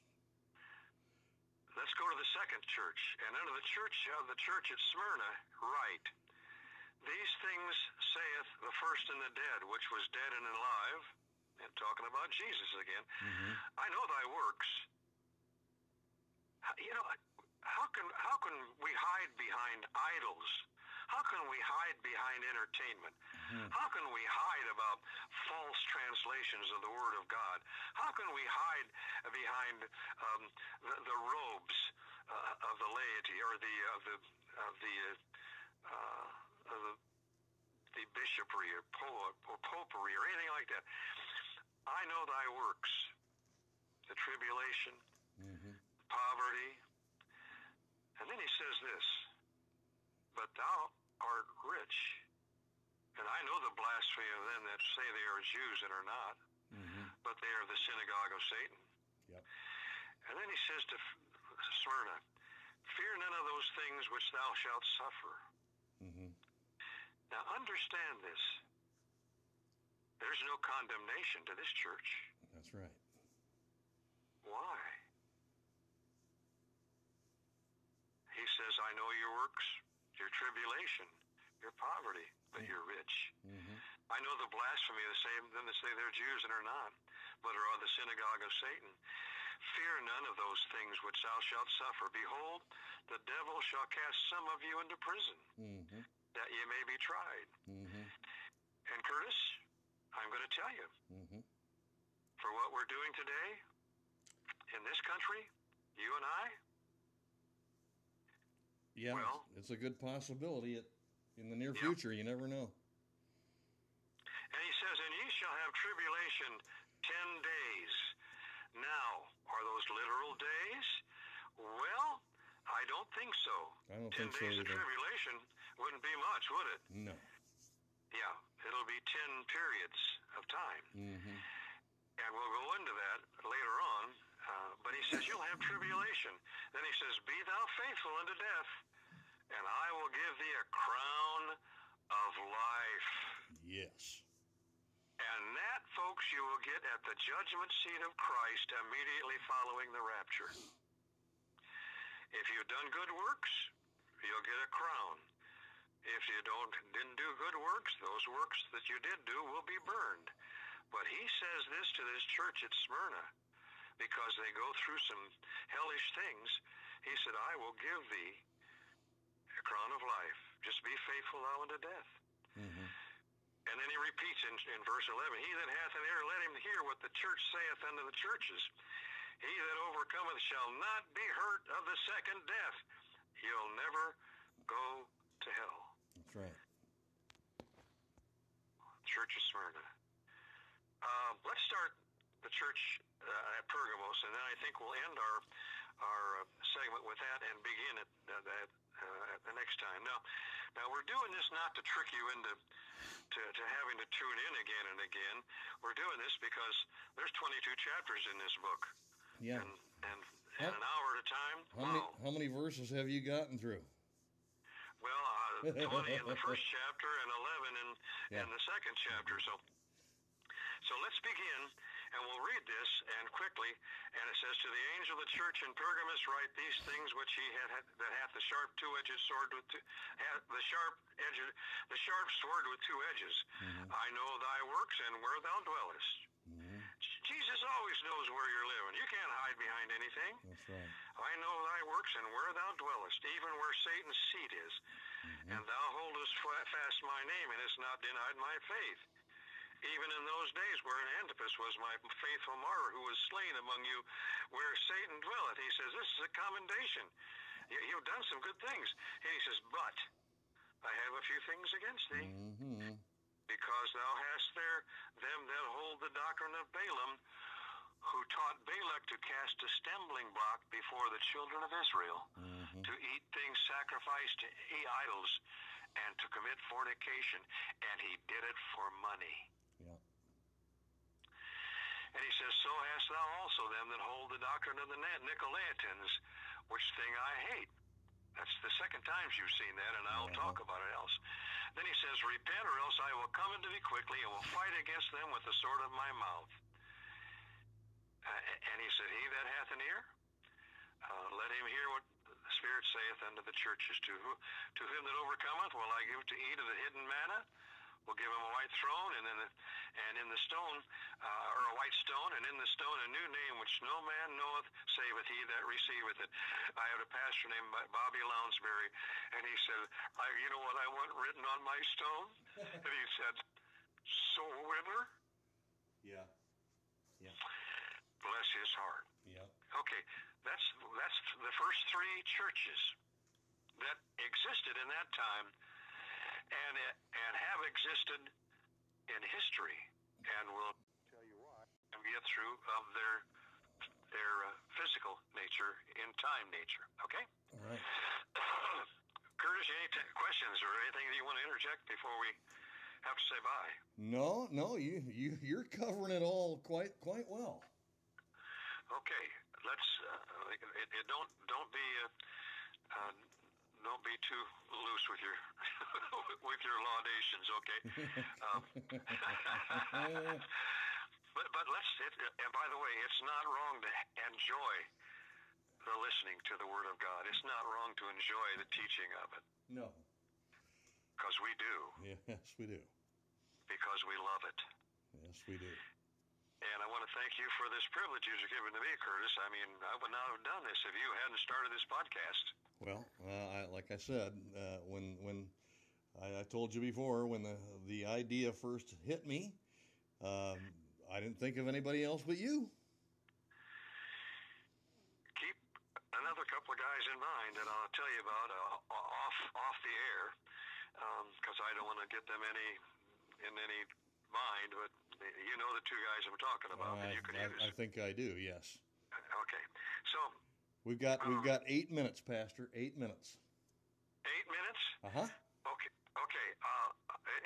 Let's go to the second church. And unto the church of the church at Smyrna, write, These things saith the first and the dead, which was dead and alive, and talking about Jesus again. Mhm. I know thy works. You know, how can how can we hide behind idols? How can we hide behind entertainment? Mhm. How can we hide about false translations of the Word of God? How can we hide behind um, the, the robes uh, of the laity or the of the of the uh, uh, of the, the bishopry or, po- or popery or anything like that? I know thy works, the tribulation. Poverty. And then he says this, but thou art rich. And I know the blasphemy of them that say they are Jews and are not, Mhm. but they are the synagogue of Satan. Yep. And then he says to Smyrna, fear none of those things which thou shalt suffer. Mhm. Now understand this. There's no condemnation to this church. That's right. Why? He says, I know your works, your tribulation, your poverty, but you're rich. Mhm. I know the blasphemy of the same them that say they're Jews and are not, but are of the synagogue of Satan. Fear none of those things which thou shalt suffer. Behold, the devil shall cast some of you into prison, Mhm. that ye may be tried. Mhm. And Curtis, I'm going to tell you, Mhm. for what we're doing today in this country, you and I, Yeah, Well- it's a good possibility it, in the near Yeah. future. You never know. And he says, And ye shall have tribulation ten days. Now, are those literal days? Well, I don't think so. I don't ten think so days of either. tribulation wouldn't be much, would it? No. Yeah, it'll be ten periods of time. Mhm. And we'll go into that later on. Uh, but he says, You'll have tribulation. Then he says, Be thou faithful unto death, and I will give thee a crown of life. Yes. And that, folks, you will get at the judgment seat of Christ immediately following the rapture. If you've done good works, you'll get a crown. If you don't didn't do good works, those works that you did do will be burned. But he says this to this church at Smyrna, because they go through some hellish things. He said, I will give thee a crown of life. Just be faithful thou unto death. Mhm. And then he repeats in, in verse 11, He that hath an ear, let him hear what the church saith unto the churches. He that overcometh shall not be hurt of the second death. He'll never go to hell. That's right. Church of Smyrna. Uh, let's start the church uh, at Pergamos, and then I think we'll end our our uh, segment with that and begin at uh, that uh, the next time. Now, now we're doing this not to trick you into to, to having to tune in again and again. We're doing this because there's 22 chapters in this book, Yeah. and and, and an hour at a time. How many wow. how many verses have you gotten through? Well, uh, 20 in the first chapter and 11 in, Yeah. in the second chapter. So, so let's begin, and we'll read this and quickly. And it says, "To the angel of the church in Pergamus write these things which he had, that hath the sharp two-edged sword with two, the sharp edge, the sharp sword with two edges. Mhm. I know thy works and where thou dwellest, Mhm. Jesus always knows where you're living. You can't hide behind anything. That's right. I know thy works and where thou dwellest, even where Satan's seat is. Mm-hmm. And thou holdest fa- fast my name, and hast not denied my faith. Even in those days wherein Antipas was my faithful martyr, who was slain among you, where Satan dwelleth. He says, This is a commendation. You- You've done some good things. And he says, But I have a few things against thee Mm-hmm. because thou hast there them that hold the doctrine of Balaam, who taught Balak to cast a stumbling block before the children of Israel, Mm-hmm. to eat things sacrificed to idols, and to commit fornication. And he did it for money. And he says, So hast thou also them that hold the doctrine of the Ni- Nicolaitans, which thing I hate. That's the second time you've seen that, and I'll Uh-huh. talk about it else. Then he says, Repent, or else I will come unto thee quickly, and will fight against them with the sword of my mouth. Uh, and he said, He that hath an ear, uh, let him hear what the Spirit saith unto the churches. To, who, to him that overcometh will I give to eat of the hidden manna, will give him a white throne, and then the, the stone, uh, or a white stone, and in the stone a new name which no man knoweth, saveth he that receiveth it. I had a pastor named Bobby Lounsbury, and he said, I, you know what I want written on my stone? and he said, soul winner? Yeah. Yeah. Bless his heart. Yeah. Okay, that's that's the first three churches that existed in that time, and and have existed in history, and will tell you why and get through of their their uh, physical nature in time nature. Okay, All right. Curtis, any t- questions or anything that you want to interject before we have to say bye? No, no, you you you're covering it all quite quite well. Okay, let's. Uh, it, it don't don't be uh, uh, don't be too loose with your with your laudations. Okay. um, but but let's. It, and by the way, it's not wrong to enjoy the listening to the Word of God. It's not wrong to enjoy the teaching of it No. because we do Yes, we do. because we love it. Yes, we do. And I want to thank you for this privilege you've given to me, Curtis. I mean, I would not have done this if you hadn't started this podcast. Well, uh, I, like I said, uh, when when I, I told you before, when the the idea first hit me, um, I didn't think of anybody else but you. Keep another couple of guys in mind that I'll tell you about uh, off off the air, because I don't want to get them any in any mind. But you know the two guys I'm talking about that I, you can I, use. I think I do. Yes, Okay, so we've got we've got eight minutes, Pastor. Eight minutes. eight minutes. Uh huh. Okay. Okay. Uh,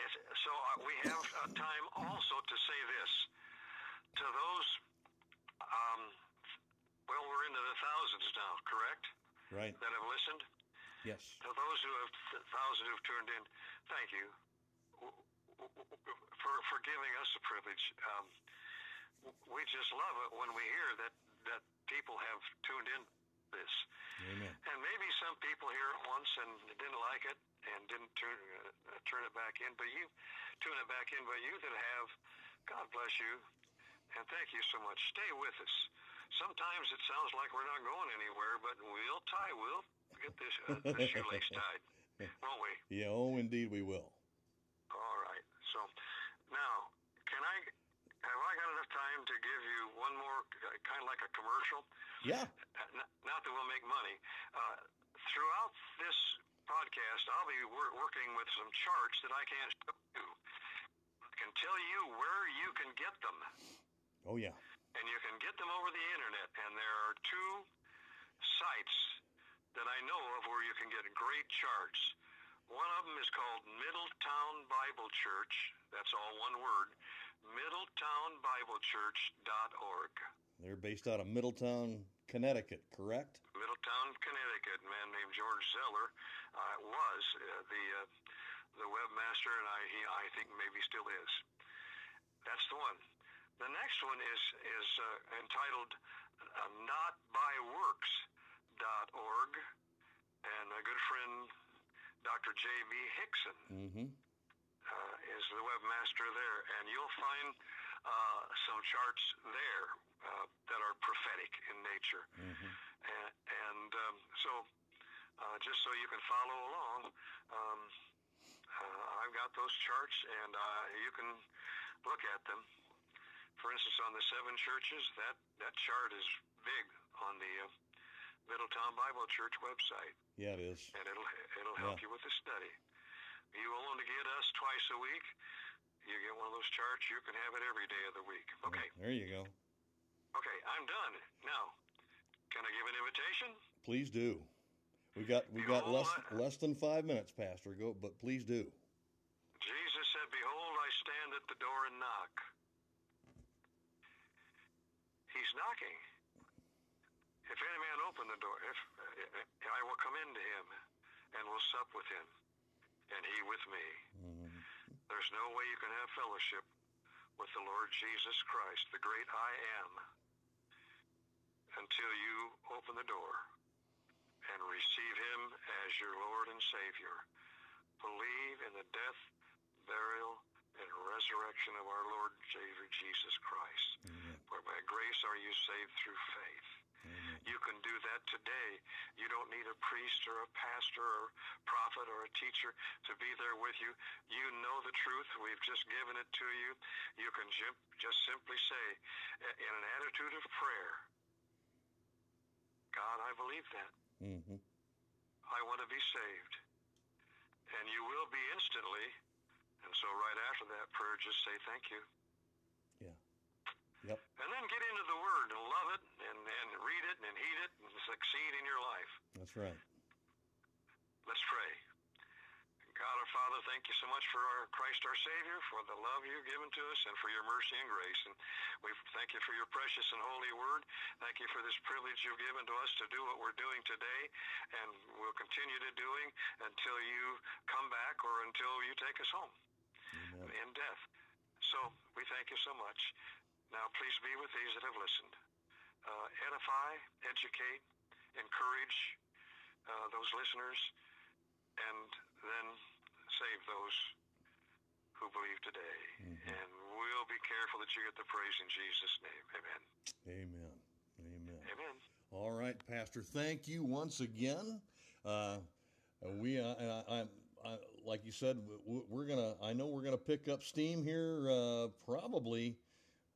it's, so uh, we have uh, time also to say this to those. Um, well, we're into the thousands now, correct? Right. That have listened. Yes. To those who have thousands who've turned in, thank you for for giving us the privilege. Um, we just love it when we hear that that people have tuned in this. Amen. And maybe some people hear it once and didn't like it and didn't turn uh, turn it back in, but you tune it back in. But you that have, God bless you, and thank you so much. Stay with us. Sometimes it sounds like we're not going anywhere, but we'll tie. We'll get this uh, the shoelace tied, won't we? Yeah. Oh, indeed, we will. All right. So now, can I? Have I got enough time to give you one more, kind of like a commercial? Yeah. N- not that we'll make money. Uh, throughout this podcast, I'll be wor- working with some charts that I can't show you. I can tell you where you can get them, Oh, yeah. and you can get them over the internet. And there are two sites that I know of where you can get great charts. One of them is called Middletown Bible Church. That's all one word. MiddletownBibleChurch.org. They're based out of Middletown, Connecticut, correct? Middletown, Connecticut. A man named George Zeller uh, was uh, the uh, the webmaster, and I he I think maybe still is. That's the one. The next one is is uh, entitled uh, NotByWorks.org, and a good friend, Dr. J.B. Hixson, Mm-hmm. uh, is the webmaster there, and you'll find uh, some charts there uh, that are prophetic in nature. Mm-hmm. And, and um, so, uh, just so you can follow along, um, uh, I've got those charts, and uh, you can look at them. For instance, on the seven churches, that, that chart is big on the uh, Middletown Bible Church website, Yeah, it is. and it'll it'll help Yeah. you with the study. Are You only get us twice a week. You get one of those charts, you can have it every day of the week. Okay, There you go. okay, I'm done. Now, can I give an invitation? Please do. We got we got less less than five minutes, Pastor. Go, but please do. Jesus said, Behold, I stand at the door and knock. He's knocking. If any man open the door, if, uh, I will come into him and will sup with him, and he with me. Mhm. There's no way you can have fellowship with the Lord Jesus Christ, the great I am, until you open the door and receive him as your Lord and Savior. Believe in the death, burial, and resurrection of our Lord Savior Jesus Christ. Amen. For by grace are you saved through faith. You can do that today. You don't need a priest or a pastor or prophet or a teacher to be there with you. You know the truth. We've just given it to you. You can just simply say, in an attitude of prayer, God, I believe that. Mhm. I want to be saved. And you will be instantly. And so right after that prayer, just say thank you. Yep. And then get into the Word and love it and, and read it and heed it and succeed in your life. That's right. Let's pray. God our Father, thank you so much for our Christ our Savior, for the love you've given to us, and for your mercy and grace. And we thank you for your precious and holy word. Thank you for this privilege you've given to us to do what we're doing today, and we'll continue to doing until you come back or until you take us home Amen. in death. So we thank you so much. Now please be with these that have listened. Uh, edify, educate, encourage uh, those listeners, and then save those who believe today. Mhm. And we'll be careful that you get the praise in Jesus' name. Amen. Amen. Amen. Amen. All right, Pastor. Thank you once again. Uh, we, uh, I, I, I, like you said, we're gonna. I know we're gonna pick up steam here uh, probably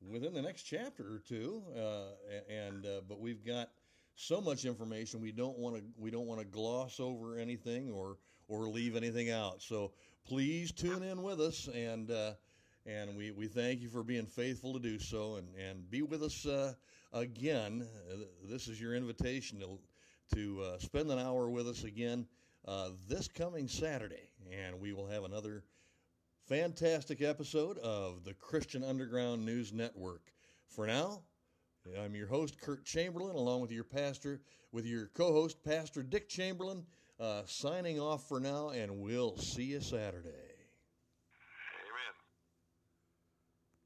within the next chapter or two. Uh, and uh, but we've got so much information. We don't want to. We don't want to gloss over anything or or leave anything out. So please tune in with us and. Uh, and we, we thank you for being faithful to do so and, and be with us uh, again. This is your invitation to, to uh, spend an hour with us again uh, this coming Saturday. And we will have another fantastic episode of the Christian Underground News Network. For now, I'm your host, Kurt Chamberlain, along with your pastor, with your co host, Pastor Dick Chamberlain, uh, signing off for now, and we'll see you Saturday.